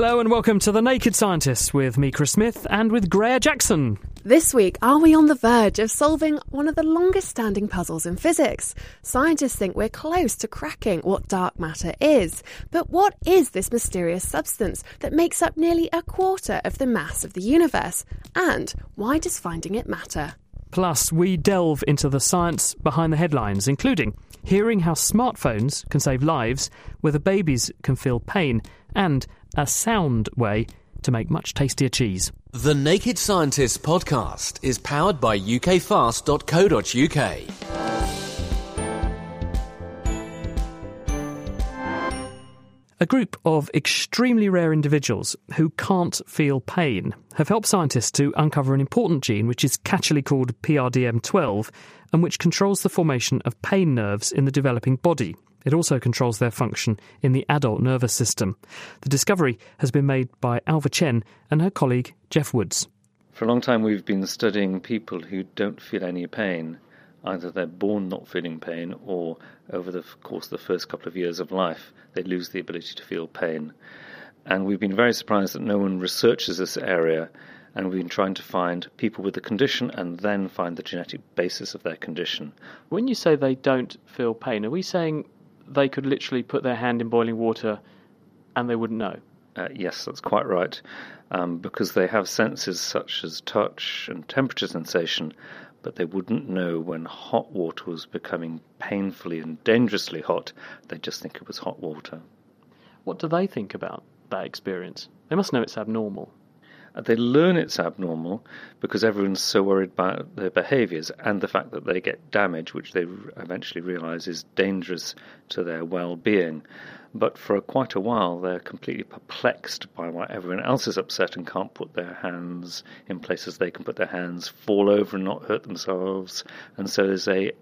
Hello and welcome to The Naked Scientists with me, Chris Smith, and with Graihagh Jackson. This week, are we on the verge of solving one of the longest standing puzzles in physics? Scientists think we're close to cracking what dark matter is. But what is this mysterious substance that makes up nearly a quarter of the mass of the universe? And why does finding it matter? Plus, we delve into the science behind the headlines, including hearing how smartphones can save lives, whether babies can feel pain, and a sound way to make much tastier cheese. The Naked Scientists podcast is powered by ukfast.co.uk. A group of extremely rare individuals who can't feel pain have helped scientists to uncover an important gene which is catchily called PRDM12 and which controls the formation of pain nerves in the developing body. It also controls their function in the adult nervous system. The discovery has been made by Alva Chen and her colleague Geoff Woods. For a long time, we've been studying people who don't feel any pain. Either they're born not feeling pain, or over the course of the first couple of years of life, they lose the ability to feel pain. And we've been very surprised that no one researches this area, and we've been trying to find people with the condition and then find the genetic basis of their condition. When you say they don't feel pain, are we saying they could literally put their hand in boiling water and they wouldn't know? Uh, yes, that's quite right. Um, because they have senses such as touch and temperature sensation, but they wouldn't know when hot water was becoming painfully and dangerously hot. They just think it was hot water. What do they think about that experience? They must know it's abnormal. They learn it's abnormal because everyone's so worried about their behaviours and the fact that they get damage, which they eventually realise is dangerous to their well being. But for quite a while, they're completely perplexed by why everyone else is upset and can't put their hands in places they can put their hands, fall over and not hurt themselves. And so there's a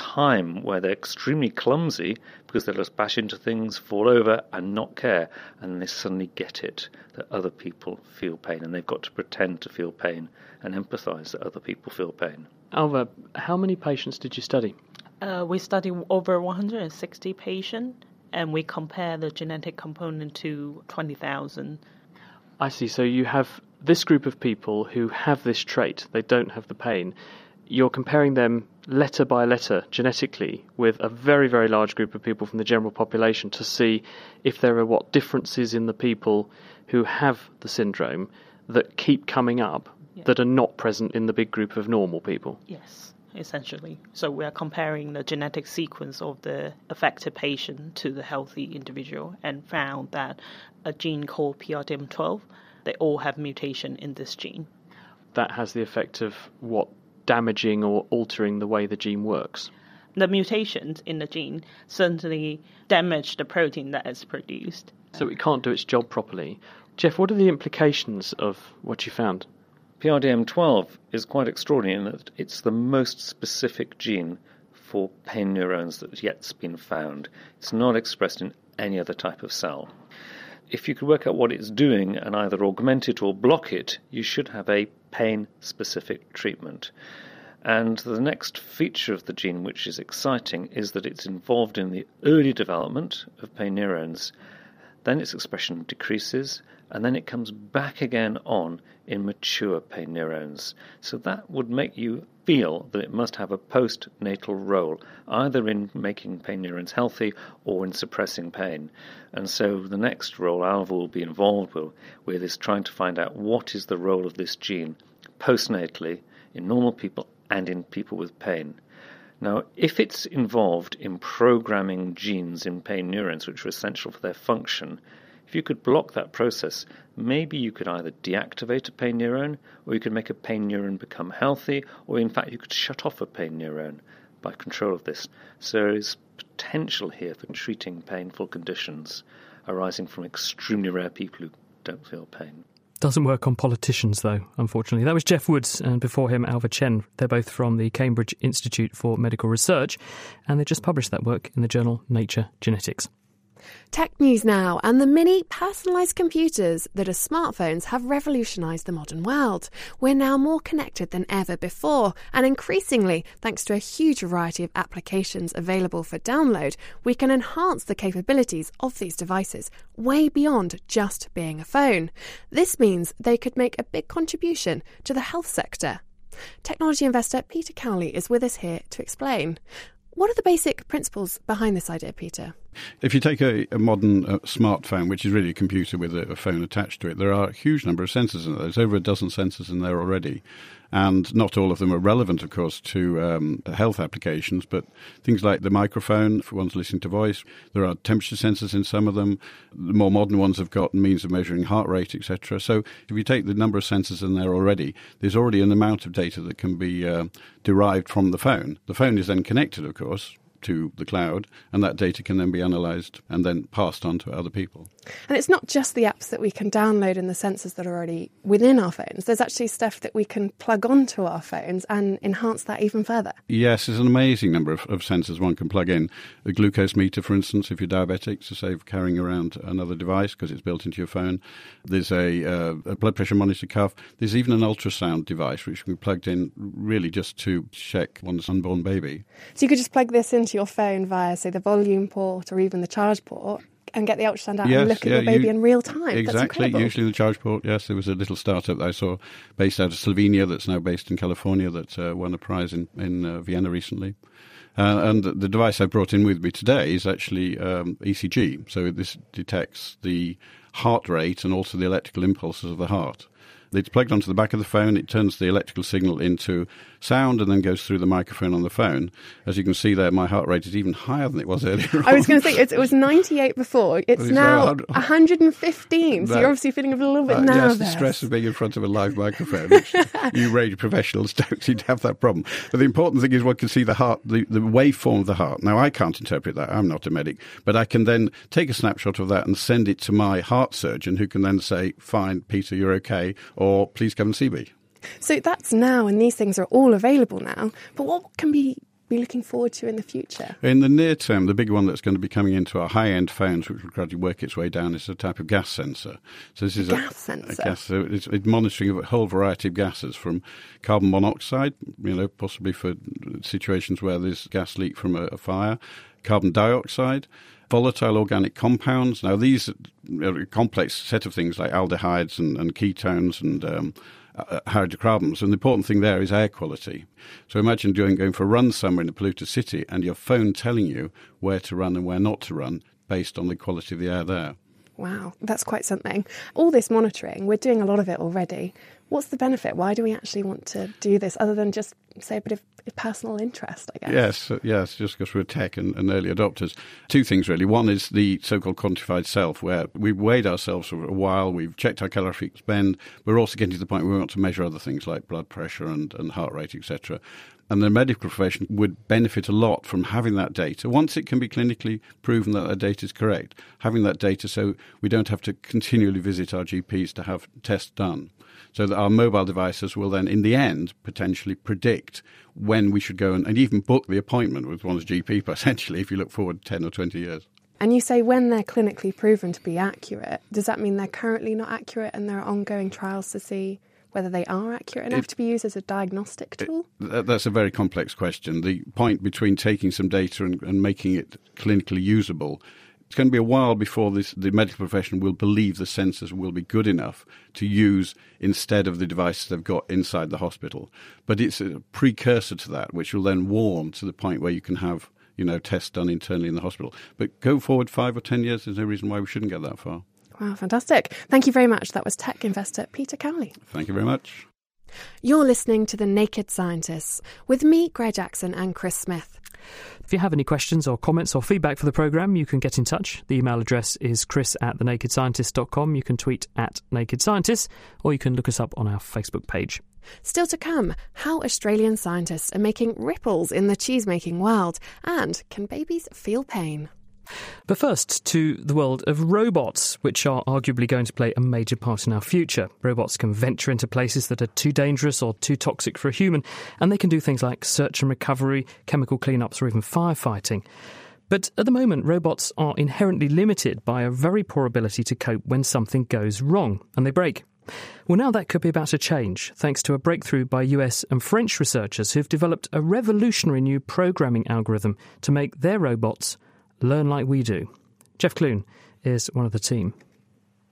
time where they're extremely clumsy because they'll just bash into things, fall over, and not care. And then they suddenly get it that other people feel pain, and they've got to pretend to feel pain and empathize that other people feel pain. Alva, how many patients did you study? Uh, we studied over 160 patients, and we compare the genetic component to 20,000. I see. So you have this group of people who have this trait, they don't have the pain. You're comparing them letter by letter genetically with a very, very large group of people from the general population to see if there are what differences in the people who have the syndrome that keep coming up Yeah. that are not present in the big group of normal people. Yes, essentially. So we are comparing the genetic sequence of the affected patient to the healthy individual and found that a gene called PRDM12, they all have mutation in this gene. That has the effect of what damaging or altering the way the gene works. The mutations in the gene certainly damage the protein that is produced. So it can't do its job properly. Geoff, what are the implications of what you found? PRDM12 is quite extraordinary in that it's the most specific gene for pain neurons that's yet been found. It's not expressed in any other type of cell. If you could work out what it's doing and either augment it or block it, you should have a pain specific treatment. And the next feature of the gene, which is exciting, is that it's involved in the early development of pain neurons. Then its expression decreases, and then it comes back again on in mature pain neurons. So that would make you feel that it must have a postnatal role, either in making pain neurons healthy or in suppressing pain. And so the next role Alva will be involved with, is trying to find out what is the role of this gene postnatally in normal people and in people with pain. Now, if it's involved in programming genes in pain neurons, which are essential for their function, if you could block that process, maybe you could either deactivate a pain neuron, or you could make a pain neuron become healthy, or in fact, you could shut off a pain neuron by control of this. So there is potential here for treating painful conditions arising from extremely rare people who don't feel pain. Doesn't work on politicians, though, unfortunately. That was Geoff Woods, and before him, Alva Chen. They're both from the Cambridge Institute for Medical Research, and they just published that work in the journal Nature Genetics. Tech news now, and the mini personalised computers that are smartphones have revolutionised the modern world. We're now more connected than ever before, and increasingly, thanks to a huge variety of applications available for download, we can enhance the capabilities of these devices way beyond just being a phone. This means they could make a big contribution to the health sector. Technology investor Peter Cowley is with us here to explain. What are the basic principles behind this idea, Peter? If you take a, a modern uh, smartphone, which is really a computer with a, a, phone attached to it, there are a huge number of sensors in there. There's over a dozen sensors in there already. And not all of them are relevant, of course, to um, health applications, but things like the microphone for one's listening to voice. There are temperature sensors in some of them. The more modern ones have got means of measuring heart rate, etc. So if you take the number of sensors in there already, there's already an amount of data that can be uh, derived from the phone. The phone is then connected, of course, to the cloud, and that data can then be analysed and then passed on to other people. And it's not just the apps that we can download and the sensors that are already within our phones. There's actually stuff that we can plug onto our phones and enhance that even further. Yes, there's an amazing number of, of sensors one can plug in. A glucose meter, for instance, if you're diabetic, to save carrying around another device because it's built into your phone. There's a, uh, a blood pressure monitor cuff. There's even an ultrasound device which can be plugged in really just to check one's unborn baby. So you could just plug this into your phone via, say, the volume port or even the charge port, and get the ultrasound out yes, and look yeah, at your baby you, in real time. Exactly. Usually the charge port. Yes, there was a little startup that I saw based out of Slovenia that's now based in California that uh, won a prize in in uh, Vienna recently. Uh, and the device I brought in with me today is actually um, ECG. So this detects the heart rate and also the electrical impulses of the heart. It's plugged onto the back of the phone. It turns the electrical signal into sound and then goes through the microphone on the phone. As you can see there, my heart rate is even higher than it was earlier. I was going to say it was 98 before. It's now 115. So you're obviously feeling a little bit uh, nervous. Yes, the stress of being in front of a live microphone. Which you radio professionals don't seem to have that problem. But the important thing is one can see the heart, the, the waveform of the heart. Now I can't interpret that. I'm not a medic, but I can then take a snapshot of that and send it to my heart surgeon, who can then say, "Fine, Peter, you're okay," or "Please come and see me." So that's now, and these things are all available now. But what can be be looking forward to in the future? In the near term, the big one that's going to be coming into our high end phones, which will gradually work its way down, is a type of gas sensor. So this is a, gas sensor. A gas, so it's, it's monitoring a whole variety of gases from carbon monoxide, you know, possibly for situations where there's gas leak from a, a fire, carbon dioxide volatile organic compounds. Now, these are a complex set of things like aldehydes and, and ketones and um, uh, hydrocarbons. And the important thing there is air quality. So imagine doing, going for a run somewhere in a polluted city and your phone telling you where to run and where not to run based on the quality of the air there. Wow, that's quite something. All this monitoring, we're doing a lot of it already. What's the benefit? Why do we actually want to do this other than just, say, a bit of personal interest, I guess? Yes, uh, yes, just because we're tech and, and, early adopters. Two things, really. One is the so called quantified self, where we've weighed ourselves for a while, we've checked our calorific spend. We're also getting to the point where we want to measure other things like blood pressure and, and heart rate, etc. And the medical profession would benefit a lot from having that data. Once it can be clinically proven that that data is correct, having that data so we don't have to continually visit our GPs to have tests done so that our mobile devices will then, in the end, potentially predict when we should go and, and even book the appointment with one's GP, potentially, if you look forward 10 or 20 years. And you say when they're clinically proven to be accurate, does that mean they're currently not accurate and there are ongoing trials to see whether they are accurate enough it, to be used as a diagnostic tool? It, that's a very complex question. The point between taking some data and, and making it clinically usable it's going to be a while before this, the medical profession will believe the sensors will be good enough to use instead of the devices they've got inside the hospital. But it's a precursor to that, which will then warm to the point where you can have you know tests done internally in the hospital. But go forward five or ten years, there's no reason why we shouldn't get that far. Wow, fantastic! Thank you very much. That was tech investor Peter Cowley. Thank you very much. You're listening to The Naked Scientists with me, Graihagh Jackson, and Chris Smith. If you have any questions or comments or feedback for the programme, you can get in touch. The email address is chris at thenakedscientist.com. You can tweet at Naked Scientists, or you can look us up on our Facebook page. Still to come, how Australian scientists are making ripples in the cheesemaking world, and can babies feel pain? But first, to the world of robots, which are arguably going to play a major part in our future. Robots can venture into places that are too dangerous or too toxic for a human, and they can do things like search and recovery, chemical cleanups, or even firefighting. But at the moment, robots are inherently limited by a very poor ability to cope when something goes wrong and they break. Well, now that could be about to change, thanks to a breakthrough by US and French researchers who've developed a revolutionary new programming algorithm to make their robots learn like we do. Jeff Clune is one of the team.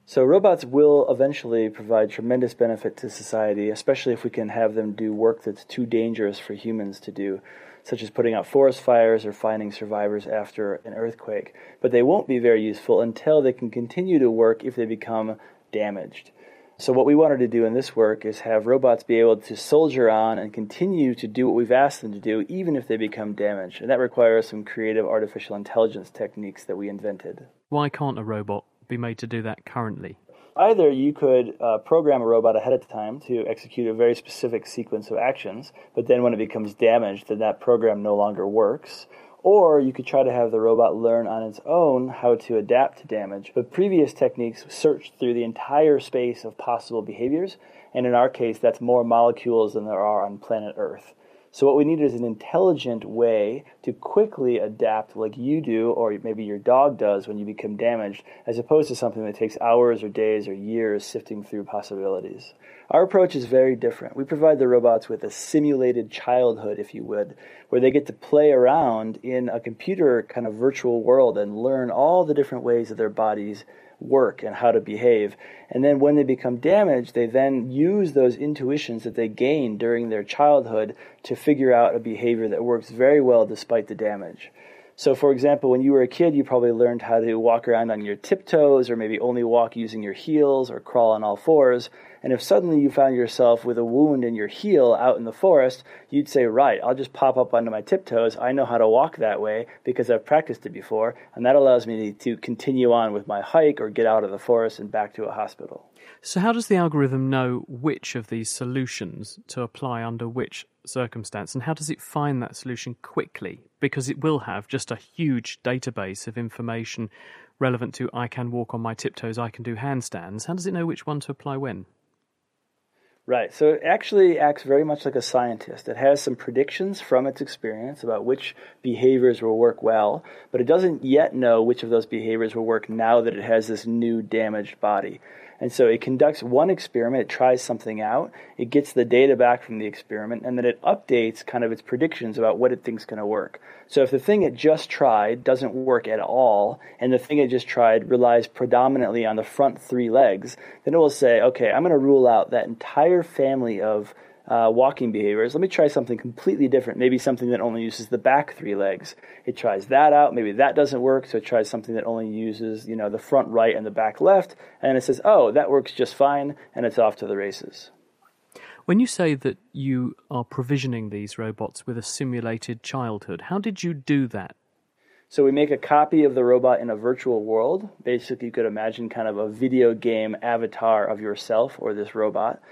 So, robots will eventually provide tremendous benefit to society, especially if we can have them do work that's too dangerous for humans to do, such as putting out forest fires or finding survivors after an earthquake. But they won't be very useful until they can continue to work if they become damaged. So, what we wanted to do in this work is have robots be able to soldier on and continue to do what we've asked them to do, even if they become damaged. And that requires some creative artificial intelligence techniques that we invented. Why can't a robot be made to do that currently? Either you could uh, program a robot ahead of time to execute a very specific sequence of actions, but then when it becomes damaged, then that program no longer works or you could try to have the robot learn on its own how to adapt to damage. But previous techniques searched through the entire space of possible behaviors, and in our case, that's more molecules than there are on planet Earth. So, what we need is an intelligent way to quickly adapt, like you do, or maybe your dog does when you become damaged, as opposed to something that takes hours or days or years sifting through possibilities. Our approach is very different. We provide the robots with a simulated childhood, if you would, where they get to play around in a computer kind of virtual world and learn all the different ways that their bodies work and how to behave. And then when they become damaged, they then use those intuitions that they gained during their childhood to figure out a behavior that works very well despite the damage. So, for example, when you were a kid, you probably learned how to walk around on your tiptoes, or maybe only walk using your heels, or crawl on all fours. And if suddenly you found yourself with a wound in your heel out in the forest, you'd say, Right, I'll just pop up onto my tiptoes. I know how to walk that way because I've practiced it before. And that allows me to continue on with my hike or get out of the forest and back to a hospital. So, how does the algorithm know which of these solutions to apply under which circumstance? And how does it find that solution quickly? Because it will have just a huge database of information relevant to I can walk on my tiptoes, I can do handstands. How does it know which one to apply when? Right. So it actually acts very much like a scientist. It has some predictions from its experience about which behaviors will work well, but it doesn't yet know which of those behaviors will work now that it has this new damaged body. And so it conducts one experiment, it tries something out, it gets the data back from the experiment, and then it updates kind of its predictions about what it thinks going to work. So if the thing it just tried doesn't work at all, and the thing it just tried relies predominantly on the front three legs, then it will say, okay, I'm going to rule out that entire family of uh, walking behaviors. Let me try something completely different. Maybe something that only uses the back three legs. It tries that out. Maybe that doesn't work, so it tries something that only uses you know the front right and the back left. And it says, oh, that works just fine, and it's off to the races. When you say that you are provisioning these robots with a simulated childhood, how did you do that? So we make a copy of the robot in a virtual world. Basically, you could imagine kind of a video game avatar of yourself or this robot.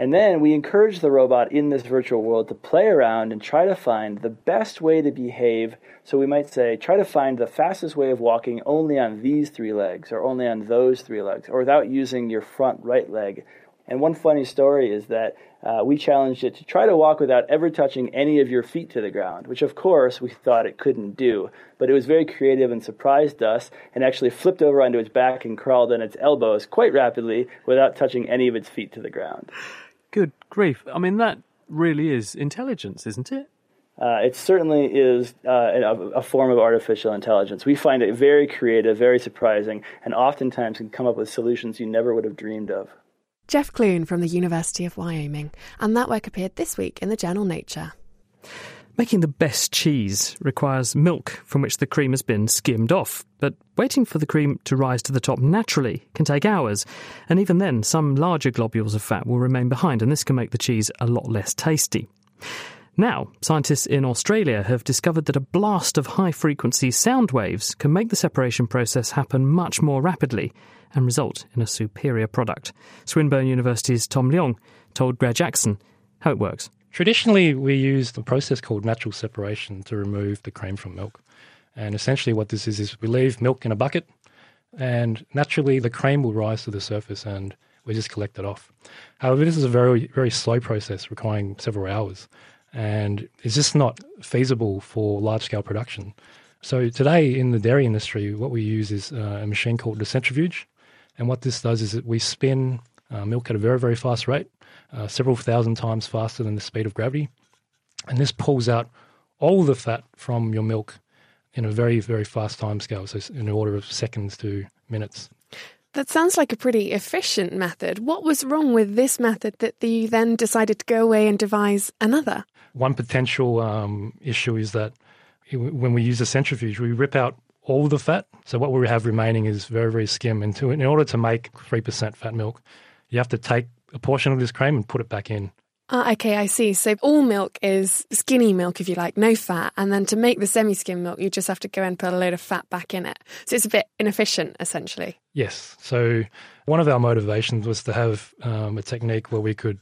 And then we encourage the robot in this virtual world to play around and try to find the best way to behave. So we might say, try to find the fastest way of walking only on these three legs or only on those three legs or without using your front right leg. And one funny story is that uh, we challenged it to try to walk without ever touching any of your feet to the ground, which of course we thought it couldn't do. But it was very creative and surprised us and actually flipped over onto its back and crawled on its elbows quite rapidly without touching any of its feet to the ground. Good grief. I mean, that really is intelligence, isn't it? Uh, it certainly is uh, a, a, form of artificial intelligence. We find it very creative, very surprising, and oftentimes can come up with solutions you never would have dreamed of. Jeff Clune from the University of Wyoming, and that work appeared this week in the journal Nature. Making the best cheese requires milk from which the cream has been skimmed off, but waiting for the cream to rise to the top naturally can take hours, and even then, some larger globules of fat will remain behind, and this can make the cheese a lot less tasty. Now, scientists in Australia have discovered that a blast of high frequency sound waves can make the separation process happen much more rapidly and result in a superior product. Swinburne University's Tom Leong told Graihagh Jackson how it works. Traditionally, we use a process called natural separation to remove the cream from milk. And essentially, what this is is we leave milk in a bucket, and naturally, the cream will rise to the surface, and we just collect it off. However, this is a very, very slow process requiring several hours, and it's just not feasible for large scale production. So, today in the dairy industry, what we use is uh, a machine called the centrifuge. And what this does is that we spin uh, milk at a very, very fast rate uh, several thousand times faster than the speed of gravity. And this pulls out all the fat from your milk in a very, very fast time scale, so in the order of seconds to minutes. That sounds like a pretty efficient method. What was wrong with this method that you then decided to go away and devise another? One potential um, issue is that when we use a centrifuge, we rip out all the fat. So what we have remaining is very, very skim. And to, in order to make 3% fat milk, you have to take a portion of this cream and put it back in. Ah, okay, I see. So all milk is skinny milk, if you like, no fat. And then to make the semi skim milk, you just have to go and put a load of fat back in it. So it's a bit inefficient, essentially. Yes. So one of our motivations was to have um, a technique where we could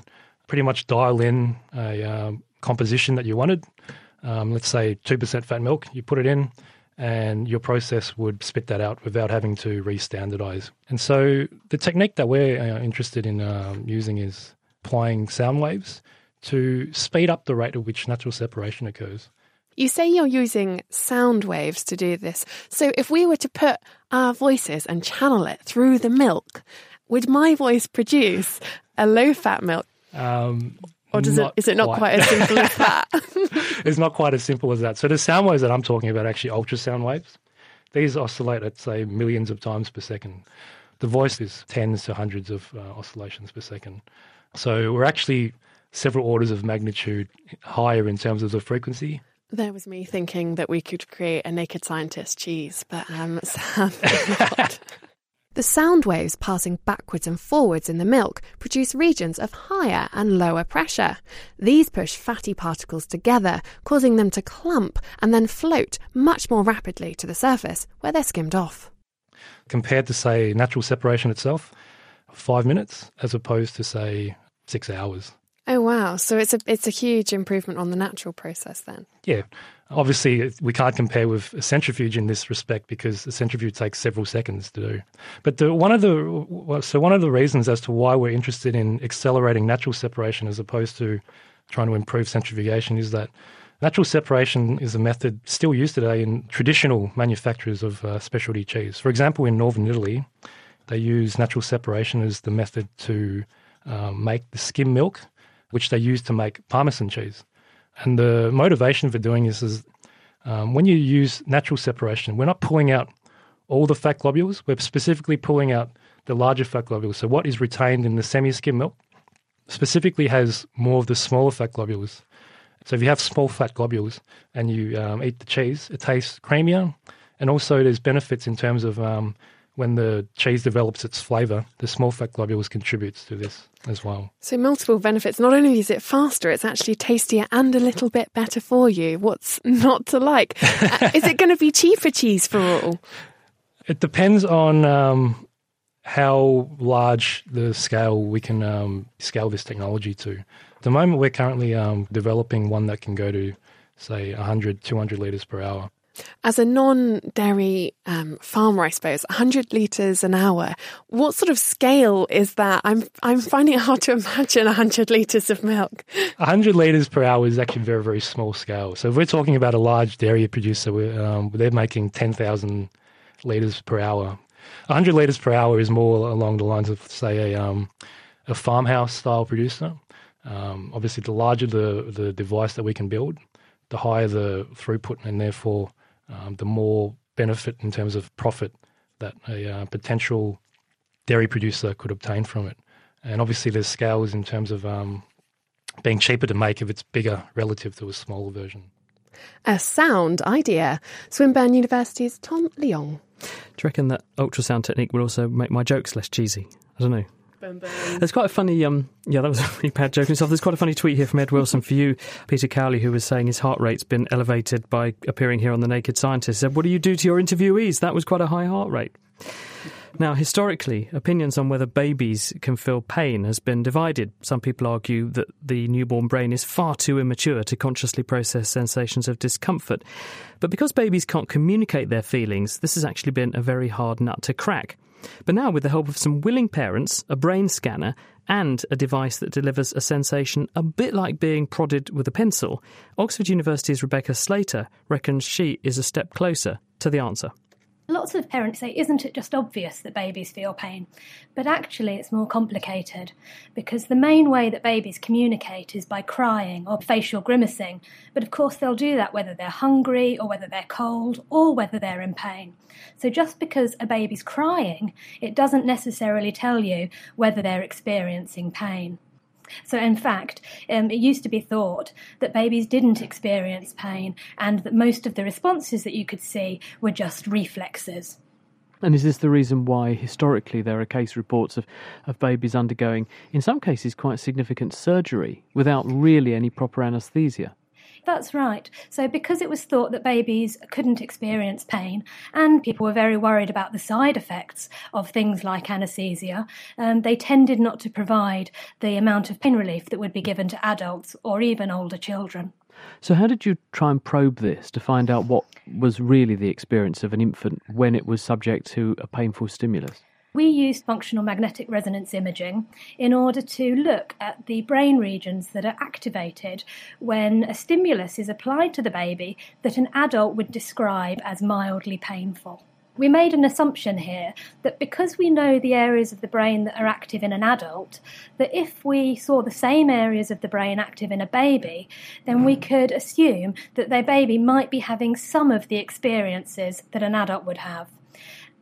pretty much dial in a um, composition that you wanted. Um, let's say 2% fat milk, you put it in, and your process would spit that out without having to re-standardize. And so the technique that we're uh, interested in um, using is applying sound waves to speed up the rate at which natural separation occurs. You say you're using sound waves to do this. So if we were to put our voices and channel it through the milk, would my voice produce a low fat milk? Um, or does it, is it not quite. quite as simple as that? it's not quite as simple as that. So the sound waves that I'm talking about are actually ultrasound waves. These oscillate at, say, millions of times per second. The voice is tens to hundreds of uh, oscillations per second. So we're actually several orders of magnitude higher in terms of the frequency. There was me thinking that we could create a naked scientist cheese, but um, sadly not. The sound waves passing backwards and forwards in the milk produce regions of higher and lower pressure. These push fatty particles together, causing them to clump and then float much more rapidly to the surface where they're skimmed off. Compared to, say, natural separation itself, five minutes as opposed to, say, six hours. Oh wow! So it's a it's a huge improvement on the natural process then. Yeah, obviously we can't compare with a centrifuge in this respect because a centrifuge takes several seconds to do. But the, one of the so one of the reasons as to why we're interested in accelerating natural separation as opposed to trying to improve centrifugation is that natural separation is a method still used today in traditional manufacturers of uh, specialty cheese. For example, in northern Italy, they use natural separation as the method to um, make the skim milk which they use to make Parmesan cheese. And the motivation for doing this is um, when you use natural separation, we're not pulling out all the fat globules, we're specifically pulling out the larger fat globules. So, what is retained in the semi skim milk specifically has more of the smaller fat globules. So, if you have small fat globules and you um, eat the cheese, it tastes creamier. And also, there's benefits in terms of um, when the cheese develops its flavour, the small fat globules contributes to this as well. So multiple benefits. Not only is it faster, it's actually tastier and a little bit better for you. What's not to like? Uh, is it going to be cheaper cheese for all? It depends on um, how large the scale we can um, scale this technology to. At the moment, we're currently um, developing one that can go to, say, 100, 200 litres per hour. As a non dairy um, farmer, I suppose, 100 litres an hour, what sort of scale is that? I'm, I'm finding it hard to imagine 100 litres of milk. 100 litres per hour is actually very, very small scale. So if we're talking about a large dairy producer, um, they're making 10,000 litres per hour. 100 litres per hour is more along the lines of, say, a, um, a farmhouse style producer. Um, obviously, the larger the, the device that we can build, the higher the throughput, and therefore um, the more benefit in terms of profit that a uh, potential dairy producer could obtain from it. And obviously, there's scales in terms of um, being cheaper to make if it's bigger relative to a smaller version. A sound idea. Swinburne University's Tom Leong. Do you reckon that ultrasound technique will also make my jokes less cheesy? I don't know. There's quite a funny, um, yeah, that was a really bad joke himself. There's quite a funny tweet here from Ed Wilson for you, Peter Cowley, who was saying his heart rate's been elevated by appearing here on The Naked Scientist. Said, What do you do to your interviewees? That was quite a high heart rate. Now, historically, opinions on whether babies can feel pain has been divided. Some people argue that the newborn brain is far too immature to consciously process sensations of discomfort. But because babies can't communicate their feelings, this has actually been a very hard nut to crack. But now, with the help of some willing parents, a brain scanner, and a device that delivers a sensation a bit like being prodded with a pencil, Oxford University's Rebecca Slater reckons she is a step closer to the answer. Lots of parents say, isn't it just obvious that babies feel pain? But actually, it's more complicated because the main way that babies communicate is by crying or facial grimacing. But of course, they'll do that whether they're hungry or whether they're cold or whether they're in pain. So just because a baby's crying, it doesn't necessarily tell you whether they're experiencing pain. So, in fact, um, it used to be thought that babies didn't experience pain and that most of the responses that you could see were just reflexes. And is this the reason why historically there are case reports of, of babies undergoing, in some cases, quite significant surgery without really any proper anaesthesia? That's right. So, because it was thought that babies couldn't experience pain, and people were very worried about the side effects of things like anaesthesia, um, they tended not to provide the amount of pain relief that would be given to adults or even older children. So, how did you try and probe this to find out what was really the experience of an infant when it was subject to a painful stimulus? We used functional magnetic resonance imaging in order to look at the brain regions that are activated when a stimulus is applied to the baby that an adult would describe as mildly painful. We made an assumption here that because we know the areas of the brain that are active in an adult, that if we saw the same areas of the brain active in a baby, then we could assume that their baby might be having some of the experiences that an adult would have.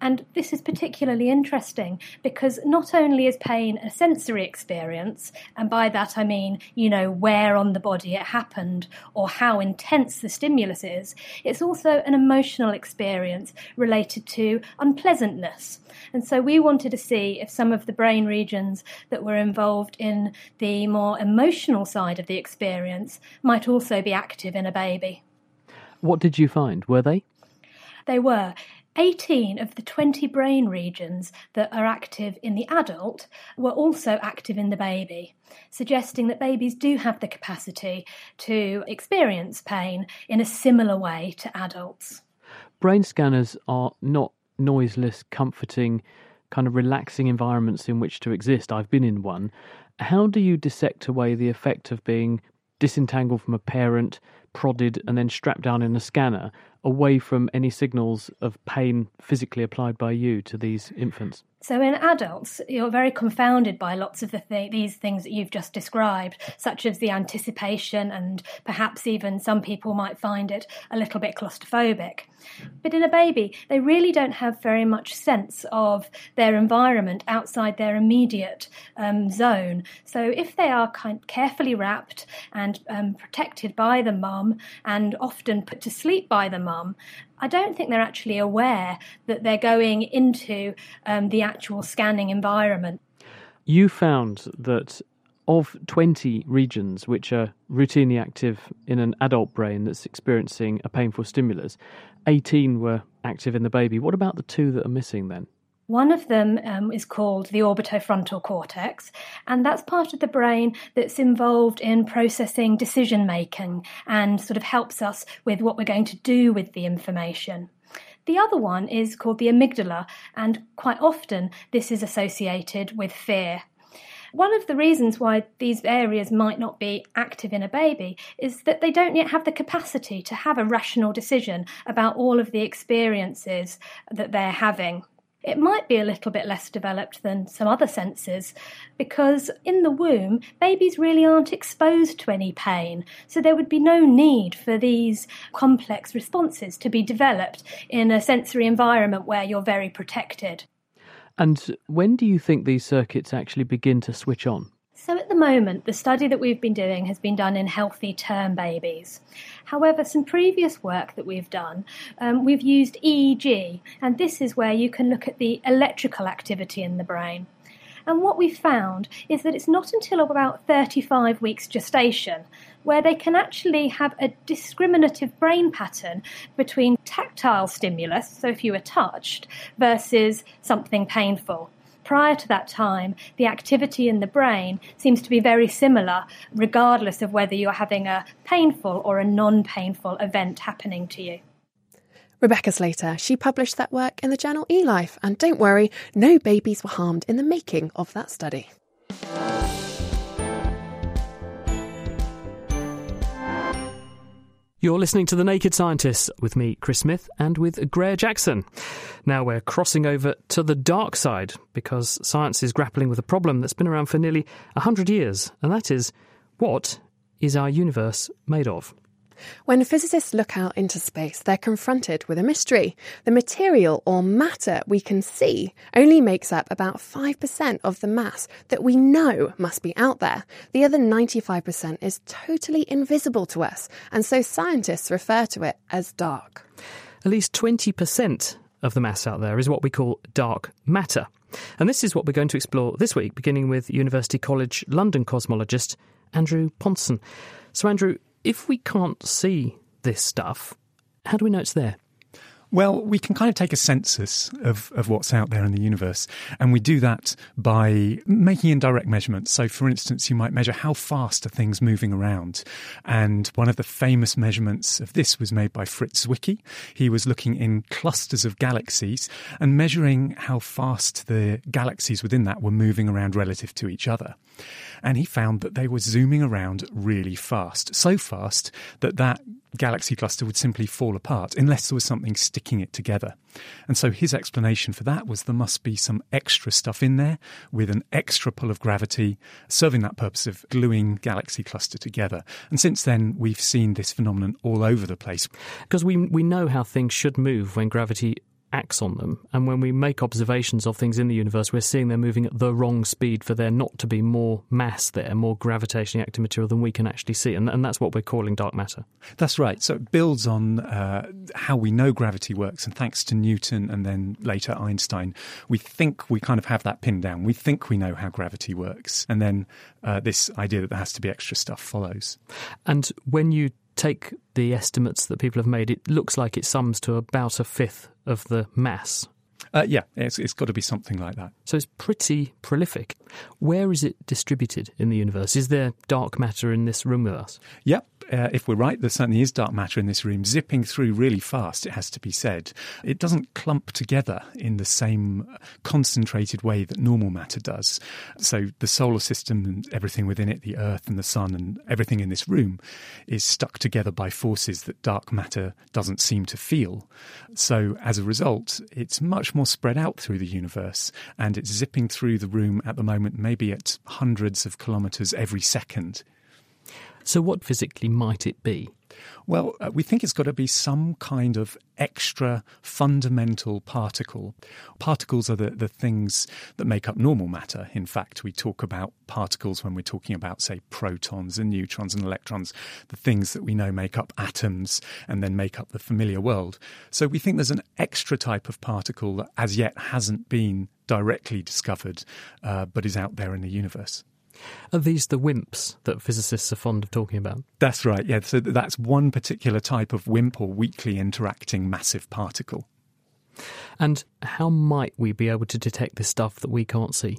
And this is particularly interesting because not only is pain a sensory experience, and by that I mean, you know, where on the body it happened or how intense the stimulus is, it's also an emotional experience related to unpleasantness. And so we wanted to see if some of the brain regions that were involved in the more emotional side of the experience might also be active in a baby. What did you find? Were they? They were. 18 of the 20 brain regions that are active in the adult were also active in the baby, suggesting that babies do have the capacity to experience pain in a similar way to adults. Brain scanners are not noiseless, comforting, kind of relaxing environments in which to exist. I've been in one. How do you dissect away the effect of being disentangled from a parent, prodded, and then strapped down in a scanner away from any signals of pain physically applied by you to these infants? So, in adults, you're very confounded by lots of the th- these things that you've just described, such as the anticipation, and perhaps even some people might find it a little bit claustrophobic. But in a baby, they really don't have very much sense of their environment outside their immediate um, zone. So, if they are kind carefully wrapped and um, protected by the mum, and often put to sleep by the mum, I don't think they're actually aware that they're going into um, the actual scanning environment. You found that of 20 regions which are routinely active in an adult brain that's experiencing a painful stimulus, 18 were active in the baby. What about the two that are missing then? One of them um, is called the orbitofrontal cortex, and that's part of the brain that's involved in processing decision making and sort of helps us with what we're going to do with the information. The other one is called the amygdala, and quite often this is associated with fear. One of the reasons why these areas might not be active in a baby is that they don't yet have the capacity to have a rational decision about all of the experiences that they're having it might be a little bit less developed than some other senses because in the womb, babies really aren't exposed to any pain. So there would be no need for these complex responses to be developed in a sensory environment where you're very protected. And when do you think these circuits actually begin to switch on? So at the moment, the study that we've been doing has been done in healthy term babies. However, some previous work that we've done, um, we've used EEG, and this is where you can look at the electrical activity in the brain. And what we found is that it's not until about 35 weeks gestation where they can actually have a discriminative brain pattern between tactile stimulus, so if you were touched, versus something painful. Prior to that time, the activity in the brain seems to be very similar, regardless of whether you're having a painful or a non painful event happening to you. Rebecca Slater, she published that work in the journal eLife, and don't worry, no babies were harmed in the making of that study. You're listening to The Naked Scientists with me, Chris Smith, and with Graihagh Jackson. Now we're crossing over to the dark side because science is grappling with a problem that's been around for nearly 100 years, and that is what is our universe made of? When physicists look out into space, they're confronted with a mystery. The material or matter we can see only makes up about 5% of the mass that we know must be out there. The other 95% is totally invisible to us, and so scientists refer to it as dark. At least 20% of the mass out there is what we call dark matter. And this is what we're going to explore this week, beginning with University College London cosmologist Andrew Pontzen. So, Andrew, if we can't see this stuff, how do we know it's there? Well, we can kind of take a census of, of what's out there in the universe, and we do that by making indirect measurements. So, for instance, you might measure how fast are things moving around. And one of the famous measurements of this was made by Fritz Zwicky. He was looking in clusters of galaxies and measuring how fast the galaxies within that were moving around relative to each other and he found that they were zooming around really fast. So fast that that galaxy cluster would simply fall apart unless there was something sticking it together. And so his explanation for that was there must be some extra stuff in there with an extra pull of gravity serving that purpose of gluing galaxy cluster together. And since then, we've seen this phenomenon all over the place. Because we, we know how things should move when gravity acts on them. And when we make observations of things in the universe, we're seeing they're moving at the wrong speed for there not to be more mass there, more gravitationally active material than we can actually see. And, and that's what we're calling dark matter. That's right. So it builds on uh, how we know gravity works. And thanks to Newton and then later Einstein, we think we kind of have that pinned down. We think we know how gravity works. And then uh, this idea that there has to be extra stuff follows. And when you take the estimates that people have made, it looks like it sums to about a fifth of the mass. Uh, yeah, it's, it's got to be something like that. So it's pretty prolific. Where is it distributed in the universe? Is there dark matter in this room with us? Yep, uh, if we're right, there certainly is dark matter in this room, zipping through really fast, it has to be said. It doesn't clump together in the same concentrated way that normal matter does. So the solar system and everything within it, the Earth and the Sun and everything in this room, is stuck together by forces that dark matter doesn't seem to feel. So as a result, it's much more spread out through the universe and it's zipping through the room at the moment, maybe at hundreds of kilometres every second. So, what physically might it be? Well, uh, we think it's got to be some kind of extra fundamental particle. Particles are the, the things that make up normal matter. In fact, we talk about particles when we're talking about, say, protons and neutrons and electrons, the things that we know make up atoms and then make up the familiar world. So we think there's an extra type of particle that as yet hasn't been directly discovered, uh, but is out there in the universe. Are these the WIMPs that physicists are fond of talking about? That's right, yeah. So that's one particular type of WIMP or weakly interacting massive particle. And how might we be able to detect this stuff that we can't see?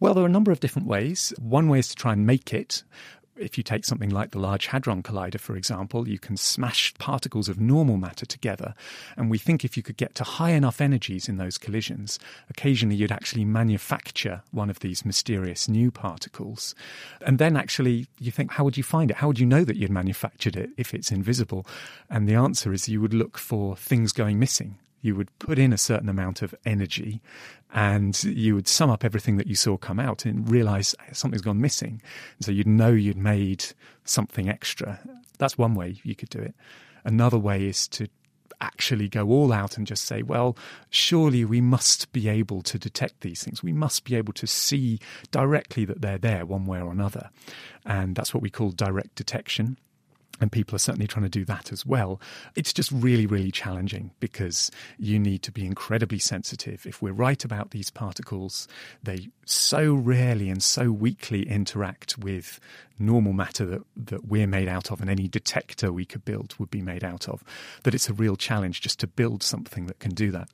Well, there are a number of different ways. One way is to try and make it if you take something like the Large Hadron Collider, for example, you can smash particles of normal matter together. And we think if you could get to high enough energies in those collisions, occasionally you'd actually manufacture one of these mysterious new particles. And then actually, you think, how would you find it? How would you know that you'd manufactured it if it's invisible? And the answer is you would look for things going missing you would put in a certain amount of energy and you would sum up everything that you saw come out and realize something's gone missing. And so you'd know you'd made something extra. That's one way you could do it. Another way is to actually go all out and just say, well, surely we must be able to detect these things. We must be able to see directly that they're there one way or another. And that's what we call direct detection and people are certainly trying to do that as well. It's just really, really challenging because you need to be incredibly sensitive. If we're right about these particles, they so rarely and so weakly interact with normal matter that, that we're made out of and any detector we could build would be made out of, that it's a real challenge just to build something that can do that.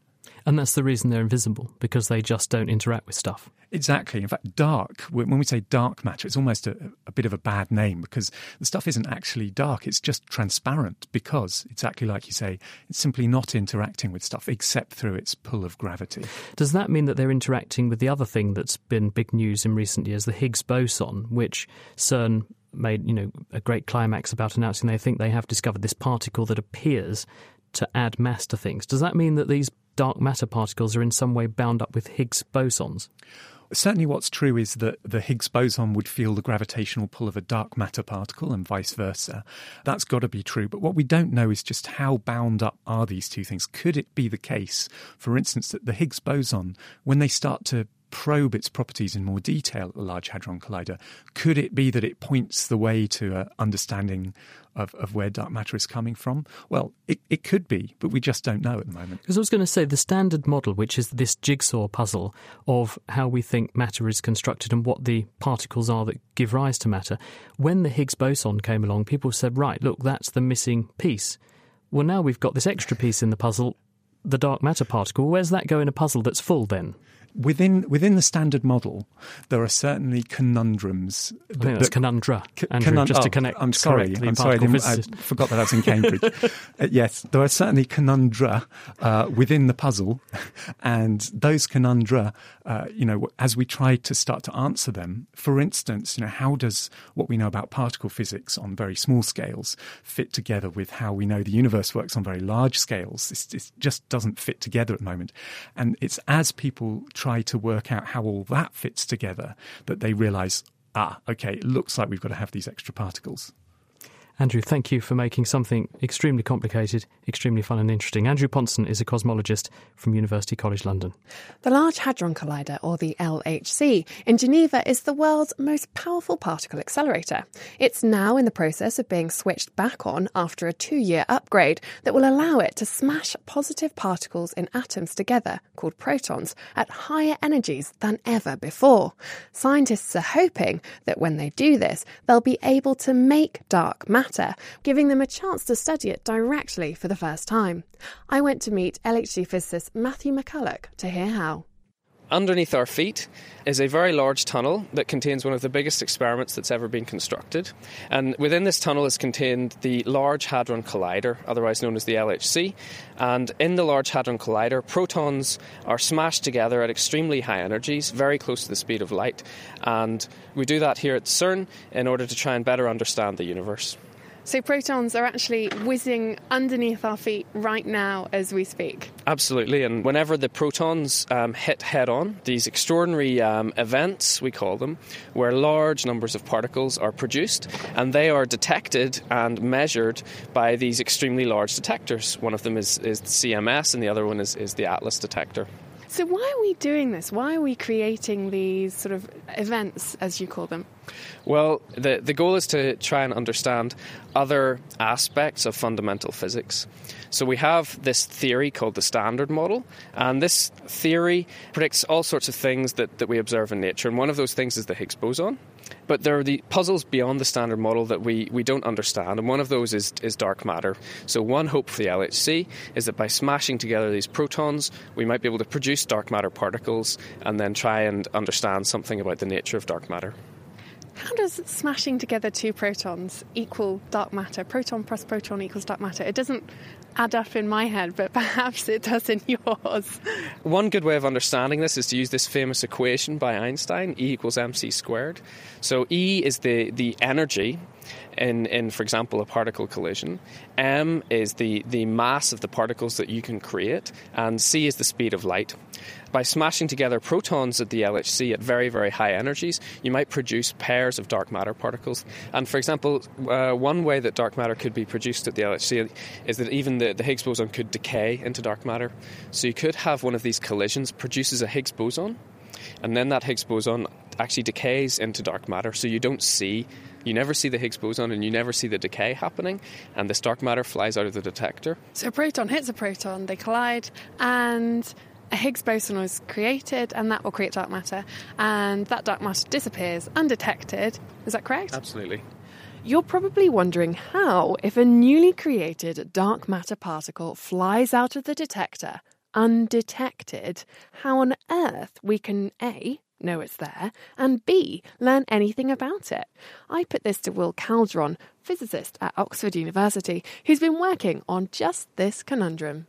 And that's the reason they're invisible, because they just don't interact with stuff. Exactly. In fact, dark, when we say dark matter, it's almost a, a, bit of a bad name because the stuff isn't actually dark. It's just transparent because, exactly like you say, it's simply not interacting with stuff except through its pull of gravity. Does that mean that they're interacting with the other thing that's been big news in recent years, the Higgs boson, which CERN made you know a great climax about announcing they think they have discovered this particle that appears to add mass to things. Does that mean that these dark matter particles are in some way bound up with Higgs bosons? Certainly, what's true is that the Higgs boson would feel the gravitational pull of a dark matter particle and vice versa. That's got to be true. But what we don't know is just how bound up are these two things. Could it be the case, for instance, that the Higgs boson, when they start to probe its properties in more detail at the Large Hadron Collider, could it be that it points the way to an understanding of, of where dark matter is coming from? Well, it, it could be, but we just don't know at the moment. Because I was going to say the standard model, which is this jigsaw puzzle of how we think matter is constructed and what the particles are that give rise to matter, when the Higgs boson came along, people said, right, look, that's the missing piece. Well, now we've got this extra piece in the puzzle, the dark matter particle. Where's that go in a puzzle that's full then? Within within the standard model, there are certainly conundrums. I think that's conundra, Andrew, conund- just to oh, connect. I'm sorry, I'm sorry, I, I, forgot that I was in Cambridge. uh, yes, there are certainly conundra uh, within the puzzle, and those conundra, uh, you know, as we try to start to answer them, for instance, you know, how does what we know about particle physics on very small scales fit together with how we know the universe works on very large scales? This, this just doesn't fit together at the moment, and it's as people try to work out how all that fits together that they realize, ah, okay, it looks like we've got to have these extra particles. Andrew, thank you for making something extremely complicated, extremely fun and interesting. Andrew Pontzen is a cosmologist from University College London. The Large Hadron Collider, or the LHC, in Geneva is the world's most powerful particle accelerator. It's now in the process of being switched back on after a two year upgrade that will allow it to smash positive particles in atoms together, called protons, at higher energies than ever before. Scientists are hoping that when they do this, they'll be able to make dark matter matter, giving them a chance to study it directly for the first time. I went to meet LHC physicist Matthew McCullough to hear how. Underneath our feet is a very large tunnel that contains one of the biggest experiments that's ever been constructed. And within this tunnel is contained the Large Hadron Collider, otherwise known as the LHC. And in the Large Hadron Collider, protons are smashed together at extremely high energies, very close to the speed of light. And we do that here at CERN in order to try and better understand the universe. So protons are actually whizzing underneath our feet right now as we speak. Absolutely, and whenever the protons um, hit head on, these extraordinary um, events, we call them, where large numbers of particles are produced, and they are detected and measured by these extremely large detectors. One of them is, is CMS, and the other one is, is the ATLAS detector. So, why are we doing this? Why are we creating these sort of events, as you call them? Well, the, the goal is to try and understand other aspects of fundamental physics. So we have this theory called the Standard Model, and this theory predicts all sorts of things that, that we observe in nature. And one of those things is the Higgs boson. But there are the puzzles beyond the Standard Model that we, we don't understand, and one of those is, is dark matter. So one hope for the LHC is that by smashing together these protons, we might be able to produce dark matter particles and then try and understand something about the nature of dark matter. How does smashing together two protons equal dark matter? Proton plus proton equals dark matter. It doesn't add up in my head, but perhaps it does in yours. One good way of understanding this is to use this famous equation by Einstein E equals mc squared. So E is the, the energy in, in for example, a particle collision. M is the, the mass of the particles that you can create, and C is the speed of light. By smashing together protons at the LHC at very, very high energies, you might produce pairs of dark matter particles. And for example, uh, one way that dark matter could be produced at the LHC is that even the, the Higgs boson could decay into dark matter. So you could have one of these collisions produces a Higgs boson, and then that Higgs boson actually decays into dark matter. So you don't see you never see the Higgs boson and you never see the decay happening, and this dark matter flies out of the detector. So a proton hits a proton, they collide, and a Higgs boson was created, and that will create dark matter, and that dark matter disappears undetected. Is that correct? Absolutely. You're probably wondering how, if a newly created dark matter particle flies out of the detector undetected, how on earth we can A, know it's there, and B, learn anything about it. I put this to Will Kalderon, physicist at Oxford University, who's been working on just this conundrum.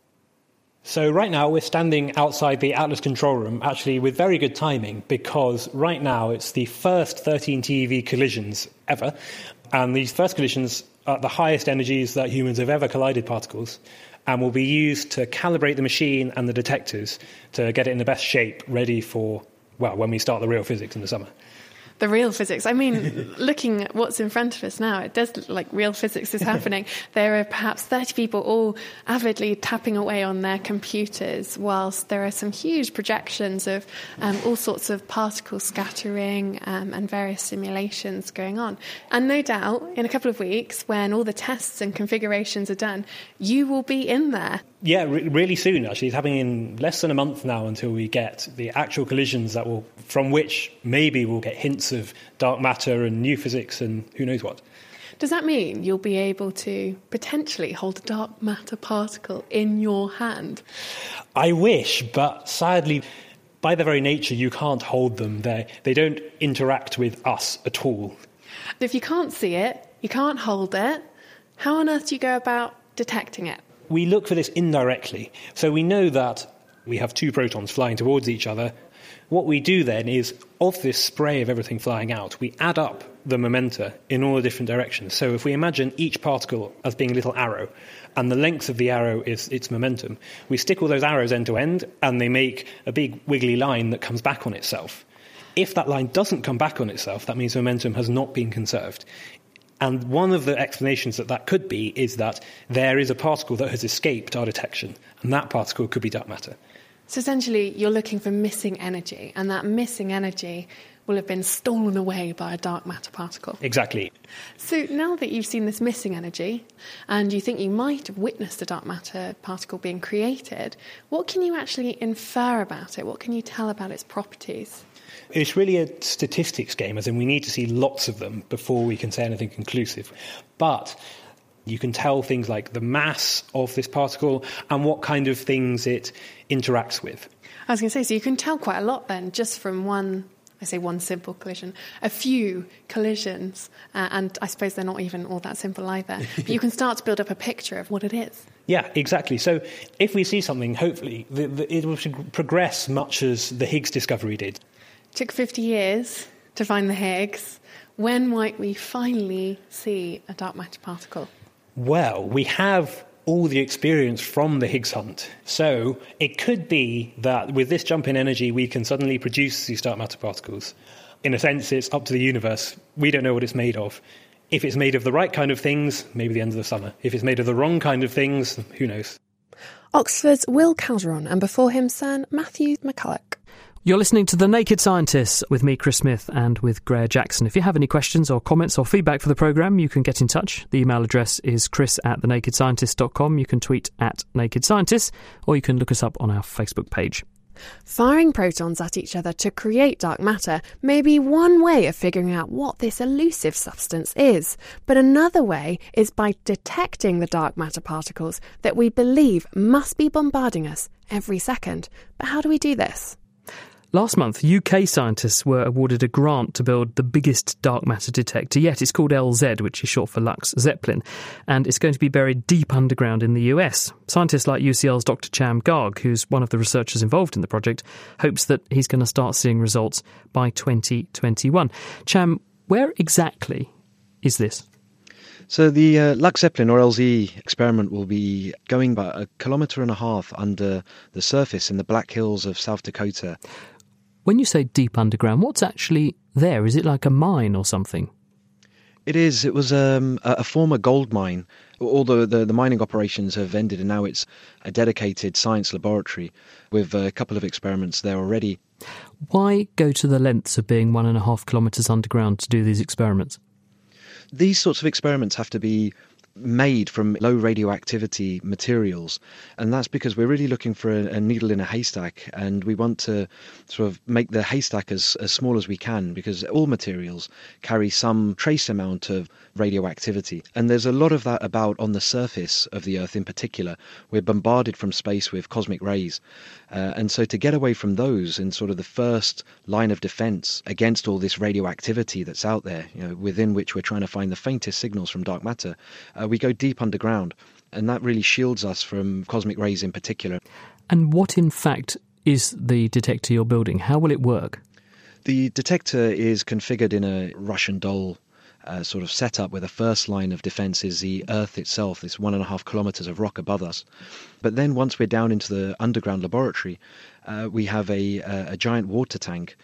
So, right now, we're standing outside the Atlas control room, actually with very good timing, because right now it's the first 13 TeV collisions ever. And these first collisions are the highest energies that humans have ever collided particles and will be used to calibrate the machine and the detectors to get it in the best shape, ready for, well, when we start the real physics in the summer the real physics. I mean, looking at what's in front of us now, it does look like real physics is happening. there are perhaps 30 people all avidly tapping away on their computers, whilst there are some huge projections of um, all sorts of particle scattering um, and various simulations going on. And no doubt, in a couple of weeks, when all the tests and configurations are done, you will be in there yeah, re- really soon. Actually, it's happening in less than a month now until we get the actual collisions that will, from which maybe we'll get hints of dark matter and new physics and who knows what. Does that mean you'll be able to potentially hold a dark matter particle in your hand? I wish, but sadly, by their very nature, you can't hold them. They they don't interact with us at all. If you can't see it, you can't hold it. How on earth do you go about detecting it? we look for this indirectly. So we know that we have two protons flying towards each other. What we do then is, of this spray of everything flying out, we add up the momenta in all the different directions. So if we imagine each particle as being a little arrow, and the length of the arrow is its momentum, we stick all those arrows end to end, and they make a big wiggly line that comes back on itself. If that line doesn't come back on itself, that means momentum has not been conserved. And one of the explanations that that could be is that there is a particle that has escaped our detection, and that particle could be dark matter. So essentially, you're looking for missing energy, and that missing energy will have been stolen away by a dark matter particle. Exactly. So now that you've seen this missing energy, and you think you might have witnessed a dark matter particle being created, what can you actually infer about it? What can you tell about its properties? It's really a statistics game, as in we need to see lots of them before we can say anything conclusive. But you can tell things like the mass of this particle and what kind of things it interacts with. I was going to say, so you can tell quite a lot then just from one I say one simple collision, a few collisions, uh, and I suppose they're not even all that simple either. but you can start to build up a picture of what it is. Yeah, exactly. So if we see something, hopefully the, the, it will progress much as the Higgs discovery did. Took 50 years to find the Higgs. When might we finally see a dark matter particle? Well, we have all the experience from the Higgs hunt. So it could be that with this jump in energy, we can suddenly produce these dark matter particles. In a sense, it's up to the universe. We don't know what it's made of. If it's made of the right kind of things, maybe the end of the summer. If it's made of the wrong kind of things, who knows? Oxford's Will Kalderon, and before him, Sir Matthew McCullough. You're listening to The Naked Scientists with me, Chris Smith, and with Graihagh Jackson. If you have any questions or comments or feedback for the programme, you can get in touch. The email address is chris at thenakedscientist.com. You can tweet at Naked Scientists, or you can look us up on our Facebook page. Firing protons at each other to create dark matter may be one way of figuring out what this elusive substance is, but another way is by detecting the dark matter particles that we believe must be bombarding us every second. But how do we do this? Last month, UK scientists were awarded a grant to build the biggest dark matter detector yet. It's called LZ, which is short for LUX-ZEPLIN, and it's going to be buried deep underground in the US. Scientists like UCL's Dr. Cham Ghag, who's one of the researchers involved in the project, hopes that he's going to start seeing results by 2021. Cham, where exactly is this? So the uh, LUX-ZEPLIN or LZ experiment will be going about a kilometre and a half under the surface in the Black Hills of South Dakota. When you say deep underground, what's actually there? Is it like a mine or something? It is. It was um, a, a former gold mine. Although the, the mining operations have ended, and now it's a dedicated science laboratory with a couple of experiments there already. Why go to the lengths of being one and a half kilometres underground to do these experiments? These sorts of experiments have to be made from low radioactivity materials. And that's because we're really looking for a, a, needle in a haystack and we want to sort of make the haystack as, as small as we can because all materials carry some trace amount of radioactivity. And there's a lot of that about on the surface of the Earth in particular. We're bombarded from space with cosmic rays. Uh, and so to get away from those in sort of the first line of defense against all this radioactivity that's out there, you know, within which we're trying to find the faintest signals from dark matter, uh, we go deep underground. And that really shields us from cosmic rays in particular. And what, in fact, is the detector you're building? How will it work? The detector is configured in a Russian doll uh, sort of setup where the first line of defense is the Earth itself, this one and a half kilometers of rock above us. But then once we're down into the underground laboratory, uh, we have a, a, a, giant water tank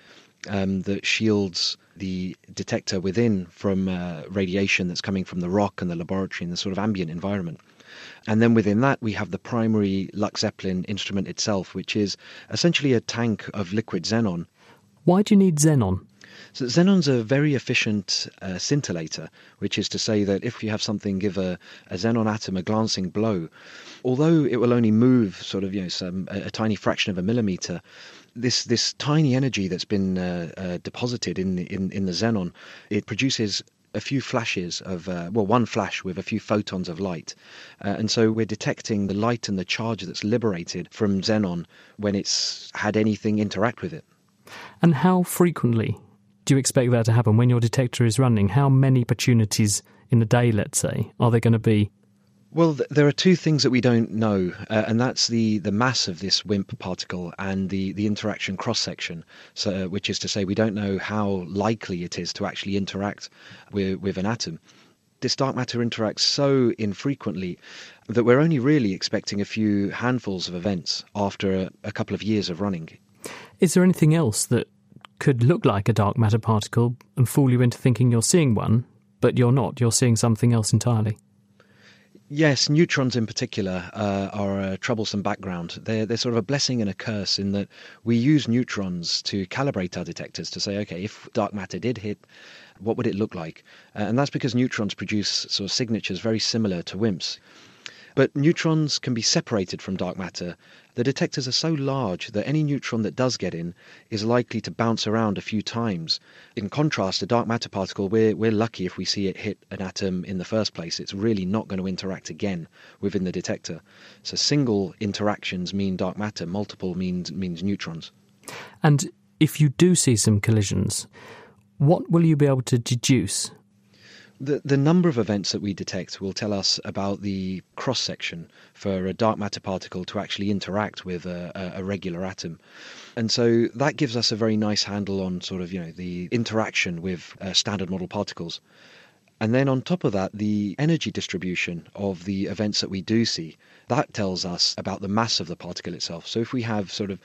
um, that shields the detector within from uh, radiation that's coming from the rock and the laboratory and the sort of ambient environment. And then within that, we have the primary LUX-ZEPLIN instrument itself, which is essentially a tank of liquid xenon. Why do you need xenon? So xenon's a very efficient uh, scintillator, which is to say that if you have something give a, a xenon atom a glancing blow, although it will only move sort of you know some a, a tiny fraction of a millimeter, this this tiny energy that's been uh, uh, deposited in, in in the xenon, it produces a few flashes of uh, well one flash with a few photons of light. Uh, and so we're detecting the light and the charge that's liberated from xenon when it's had anything interact with it. And how frequently do you expect that to happen when your detector is running? How many opportunities in a day, let's say, are there going to be? Well, th- there are two things that we don't know, uh, and that's the, the mass of this WIMP particle and the, the interaction cross section. So, which is to say, we don't know how likely it is to actually interact with, with an atom. This dark matter interacts so infrequently that we're only really expecting a few handfuls of events after a, a couple of years of running. Is there anything else that could look like a dark matter particle and fool you into thinking you're seeing one, but you're not. You're seeing something else entirely. Yes, neutrons in particular uh, are a troublesome background. They're, they're sort of a blessing and a curse in that we use neutrons to calibrate our detectors to say, okay, if dark matter did hit, what would it look like? Uh, and that's because neutrons produce sort of signatures very similar to WIMPs. But neutrons can be separated from dark matter. The detectors are so large that any neutron that does get in is likely to bounce around a few times. In contrast, a dark matter particle, we're, we're lucky if we see it hit an atom in the first place. It's really not going to interact again within the detector. So single interactions mean dark matter, multiple means, means neutrons. And if you do see some collisions, what will you be able to deduce the, the number of events that we detect will tell us about the cross section for a dark matter particle to actually interact with a, a, regular atom. And so that gives us a very nice handle on sort of, you know, the interaction with uh, standard model particles. And then on top of that, the energy distribution of the events that we do see, that tells us about the mass of the particle itself. So if we have sort of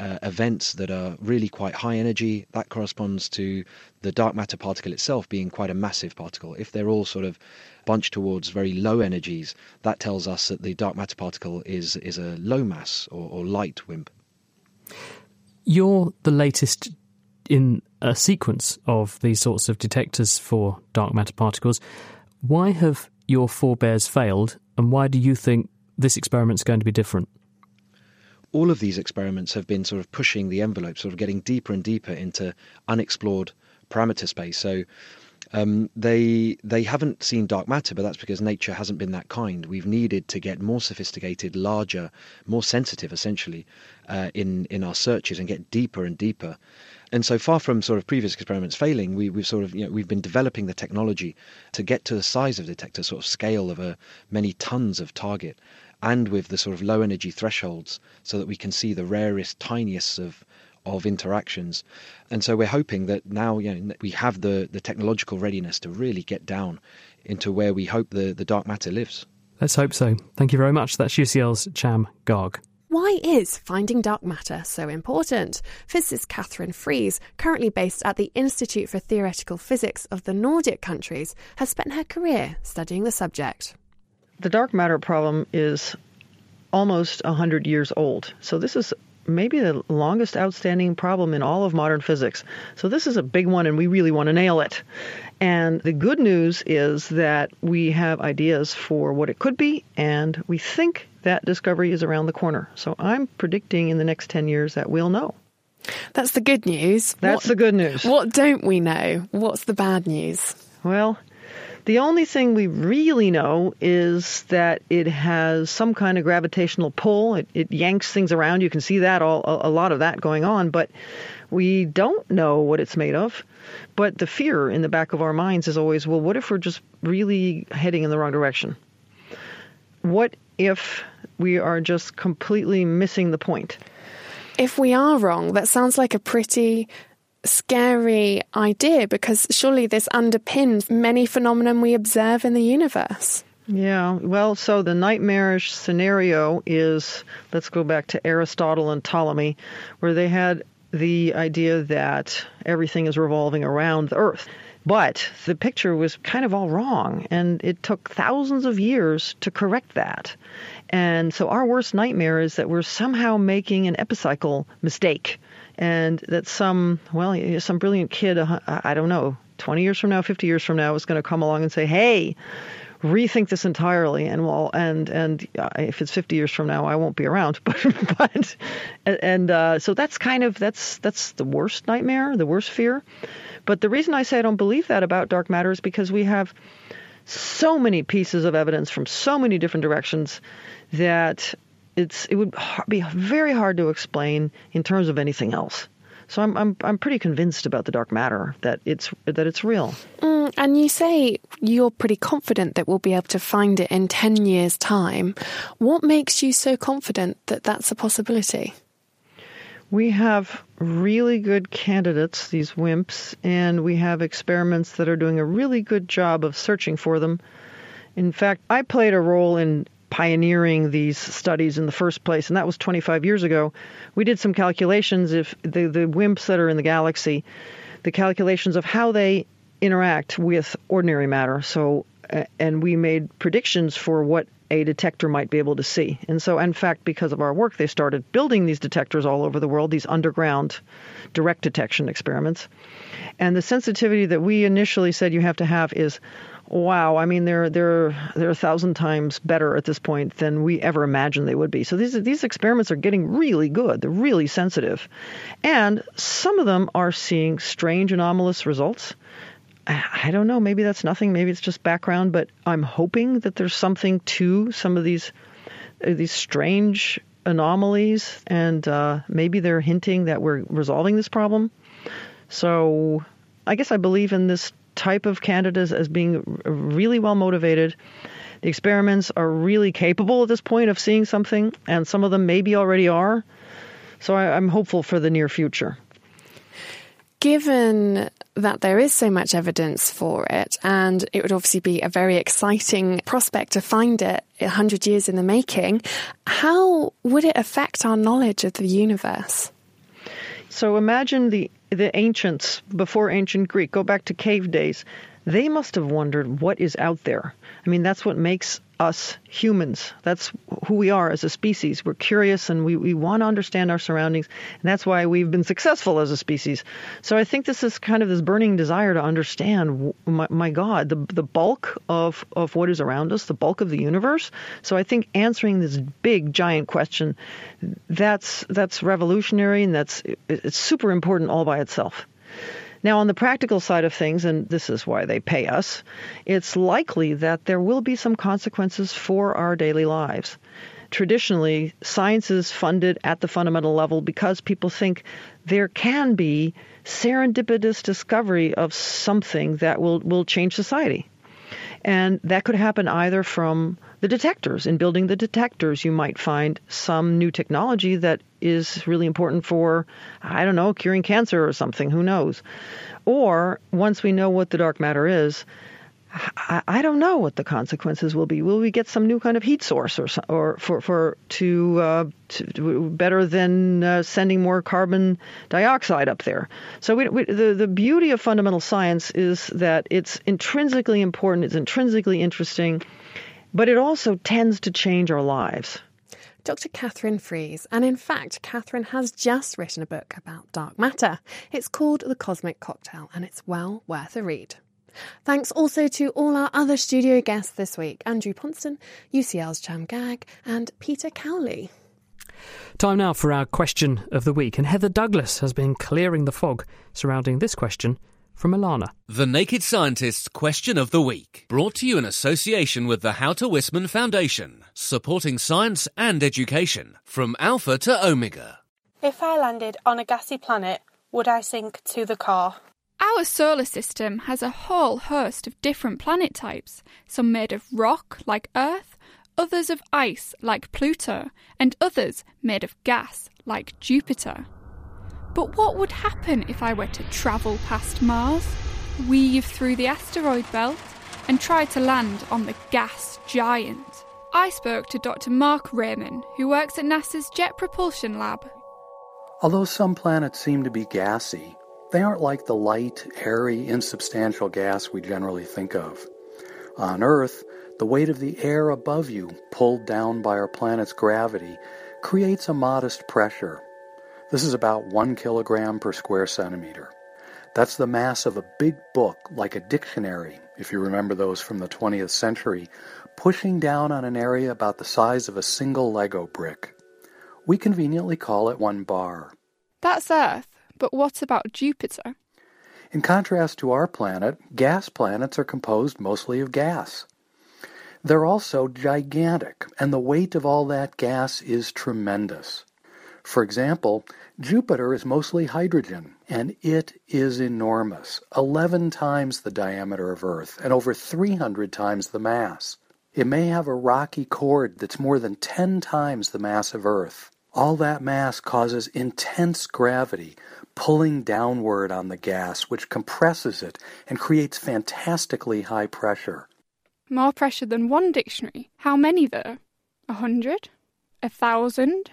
uh, events that are really quite high energy, that corresponds to the dark matter particle itself being quite a massive particle. If they're all sort of bunched towards very low energies, that tells us that the dark matter particle is is a low mass or, or light WIMP. You're the latest in a sequence of these sorts of detectors for dark matter particles. Why have your forebears failed, and why do you think this experiment's going to be different? All of these experiments have been sort of pushing the envelope, sort of getting deeper and deeper into unexplored parameter space. So um, they they haven't seen dark matter, but that's because nature hasn't been that kind. We've needed to get more sophisticated, larger, more sensitive, essentially, uh, in in our searches and get deeper and deeper. And so far from sort of previous experiments failing, we, we've sort of you know we've been developing the technology to get to the size of detector, sort of scale of a many tons of target, and with the sort of low energy thresholds so that we can see the rarest, tiniest of of interactions. And so we're hoping that now you know, we have the, the technological readiness to really get down into where we hope the, the dark matter lives. Let's hope so. Thank you very much. That's UCL's Cham Ghag. Why is finding dark matter so important? Physicist Katherine Freese, currently based at the Institute for Theoretical Physics of the Nordic countries, has spent her career studying the subject. The dark matter problem is almost 100 years old. So this is maybe the longest outstanding problem in all of modern physics. So this is a big one, and we really want to nail it. And the good news is that we have ideas for what it could be, and we think that discovery is around the corner. So I'm predicting in the next 10 years that we'll know. That's the good news. That's what, the good news. What don't we know? What's the bad news? Well, the only thing we really know is that it has some kind of gravitational pull. It, it yanks things around. You can see that all a, a lot of that going on, but we don't know what it's made of. But the fear in the back of our minds is always, well, what if we're just really heading in the wrong direction? What if we are just completely missing the point? If we are wrong, that sounds like a pretty scary idea because surely this underpins many phenomena we observe in the universe. Yeah, well, so the nightmarish scenario is let's go back to Aristotle and Ptolemy, where they had the idea that everything is revolving around the Earth. But the picture was kind of all wrong, and it took thousands of years to correct that. And so our worst nightmare is that we're somehow making an epicycle mistake and that some well some brilliant kid uh, I don't know 20 years from now 50 years from now is going to come along and say hey rethink this entirely and well and and uh, if it's 50 years from now I won't be around. But but and uh, so that's kind of that's that's the worst nightmare the worst fear. But the reason I say I don't believe that about dark matter is because we have so many pieces of evidence from so many different directions that it's it would be very hard to explain in terms of anything else. So I'm I'm I'm pretty convinced about the dark matter that it's that it's real. Mm, and you say you're pretty confident that we'll be able to find it in ten years' time. What makes you so confident that that's a possibility? We have really good candidates, these WIMPs, and we have experiments that are doing a really good job of searching for them. In fact, I played a role in pioneering these studies in the first place, and that was 25 years ago. We did some calculations if the, the WIMPs that are in the galaxy, the calculations of how they interact with ordinary matter. So, and we made predictions for what a detector might be able to see. And so, in fact, because of our work, they started building these detectors all over the world, these underground direct detection experiments. And the sensitivity that we initially said you have to have is Wow, I mean they're they're they're a thousand times better at this point than we ever imagined they would be. So these these experiments are getting really good. They're really sensitive, and some of them are seeing strange anomalous results. I don't know. Maybe that's nothing. Maybe it's just background. But I'm hoping that there's something to some of these uh, these strange anomalies, and uh, maybe they're hinting that we're resolving this problem. So I guess I believe in this type of candidates as being really well motivated. The experiments are really capable at this point of seeing something, and some of them maybe already are. So I, I'm hopeful for the near future. Given that there is so much evidence for it, and it would obviously be a very exciting prospect to find it 100 years in the making, how would it affect our knowledge of the universe? So imagine the the ancients before ancient Greek, go back to cave days, they must have wondered what is out there. I mean, that's what makes us humans. That's who we are as a species. We're curious and we, we want to understand our surroundings. And that's why we've been successful as a species. So I think this is kind of this burning desire to understand, my, my God, the, the bulk of, of what is around us, the bulk of the universe. So I think answering this big, giant question, that's, that's revolutionary and that's it's super important all by itself. Now, on the practical side of things, and this is why they pay us, it's likely that there will be some consequences for our daily lives. Traditionally, science is funded at the fundamental level because people think there can be serendipitous discovery of something that will, will change society. And that could happen either from the detectors. In building the detectors, you might find some new technology that is really important for, I don't know, curing cancer or something, who knows. Or once we know what the dark matter is, I, don't know what the consequences will be. Will we get some new kind of heat source, or or for for to, uh, to better than uh, sending more carbon dioxide up there? So we, we, the the beauty of fundamental science is that it's intrinsically important, it's intrinsically interesting, but it also tends to change our lives. Dr. Katherine Freese, and in fact, Katherine has just written a book about dark matter. It's called The Cosmic Cocktail, and it's well worth a read. Thanks also to all our other studio guests this week Andrew Pontzen, UCL's Cham Ghag, and Peter Cowley. Time now for our question of the week, and Heather Douglas has been clearing the fog surrounding this question from Alana. The Naked Scientist's Question of the Week, brought to you in association with the Houter Wisman Foundation, supporting science and education from Alpha to Omega. If I landed on a gassy planet, would I sink to the core? Our solar system has a whole host of different planet types, some made of rock, like Earth, others of ice, like Pluto, and others made of gas, like Jupiter. But what would happen if I were to travel past Mars, weave through the asteroid belt, and try to land on the gas giant? I spoke to Dr. Marc Rayman, who works at NASA's Jet Propulsion Lab. Although some planets seem to be gassy, they aren't like the light, airy, insubstantial gas we generally think of. On Earth, the weight of the air above you, pulled down by our planet's gravity, creates a modest pressure. This is about one kilogram per square centimeter. That's the mass of a big book, like a dictionary, if you remember those from the 20th century, pushing down on an area about the size of a single Lego brick. We conveniently call it one bar. That's Earth. But what about Jupiter? In contrast to our planet, gas planets are composed mostly of gas. They're also gigantic, and the weight of all that gas is tremendous. For example, Jupiter is mostly hydrogen, and it is enormous 11 times the diameter of Earth and over 300 times the mass. It may have a rocky core that's more than 10 times the mass of Earth. All that mass causes intense gravity, pulling downward on the gas, which compresses it and creates fantastically high pressure. More pressure than one dictionary? How many, though? A hundred? A thousand?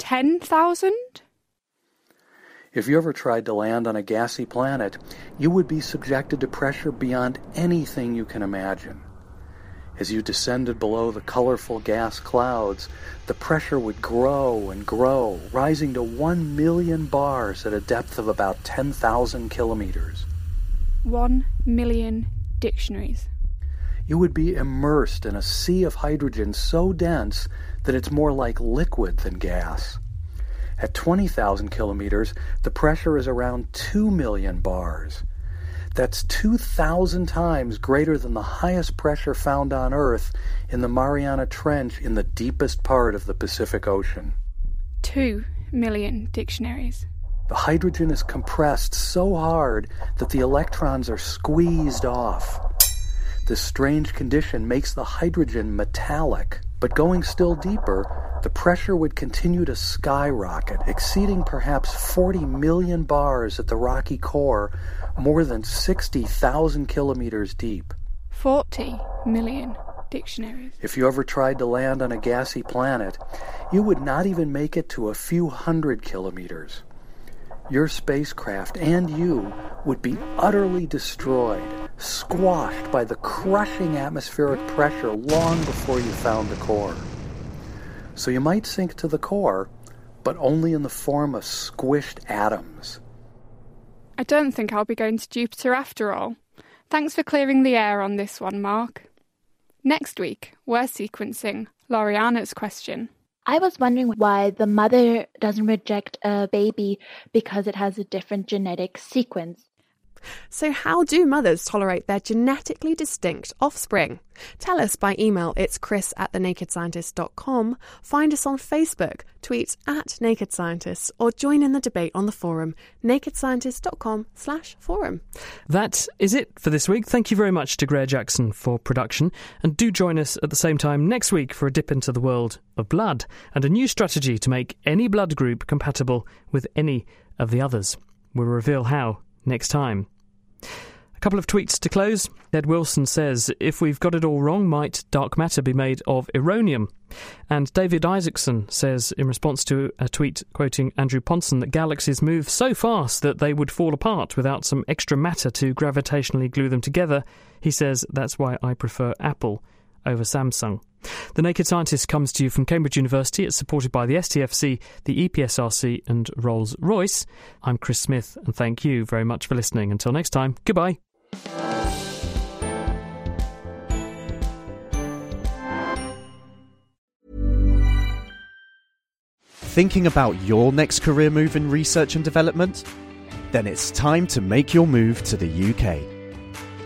Ten thousand? If you ever tried to land on a gassy planet, you would be subjected to pressure beyond anything you can imagine. As you descended below the colorful gas clouds, the pressure would grow and grow, rising to 1 million bars at a depth of about 10,000 kilometers. 1 million dictionaries. You would be immersed in a sea of hydrogen so dense that it's more like liquid than gas. At 20,000 kilometers, the pressure is around 2 million bars. That's 2,000 times greater than the highest pressure found on Earth in the Mariana Trench in the deepest part of the Pacific Ocean. Two million dictionaries. The hydrogen is compressed so hard that the electrons are squeezed off. This strange condition makes the hydrogen metallic, but going still deeper, the pressure would continue to skyrocket, exceeding perhaps 40 million bars at the rocky core more than 60,000 kilometers deep. 40 million dictionaries. If you ever tried to land on a gassy planet, you would not even make it to a few hundred kilometers. Your spacecraft and you would be utterly destroyed, squashed by the crushing atmospheric pressure long before you found the core. So you might sink to the core, but only in the form of squished atoms. I don't think I'll be going to Jupiter after all. Thanks for clearing the air on this one, Marc. Next week, we're sequencing Loriana's question. I was wondering why the mother doesn't reject a baby because it has a different genetic sequence. So, how do mothers tolerate their genetically distinct offspring? Tell us by email. It's chris at thenakedscientist.com. Find us on Facebook, tweet at Naked Scientists, or join in the debate on the forum, nakedscientist.com slash forum. That is it for this week. Thank you very much to Graihagh Jackson for production. And do join us at the same time next week for a dip into the world of blood and a new strategy to make any blood group compatible with any of the others. We'll reveal how next time. A couple of tweets to close. Ed Wilson says, If we've got it all wrong, might dark matter be made of eronium? And David Isaacson says, in response to a tweet quoting Andrew Pontzen, that galaxies move so fast that they would fall apart without some extra matter to gravitationally glue them together. He says, That's why I prefer Apple over Samsung. The Naked Scientist comes to you from Cambridge University. It's supported by the STFC, the EPSRC, and Rolls Royce. I'm Chris Smith, and thank you very much for listening. Until next time, goodbye. Thinking about your next career move in research and development? Then it's time to make your move to the UK.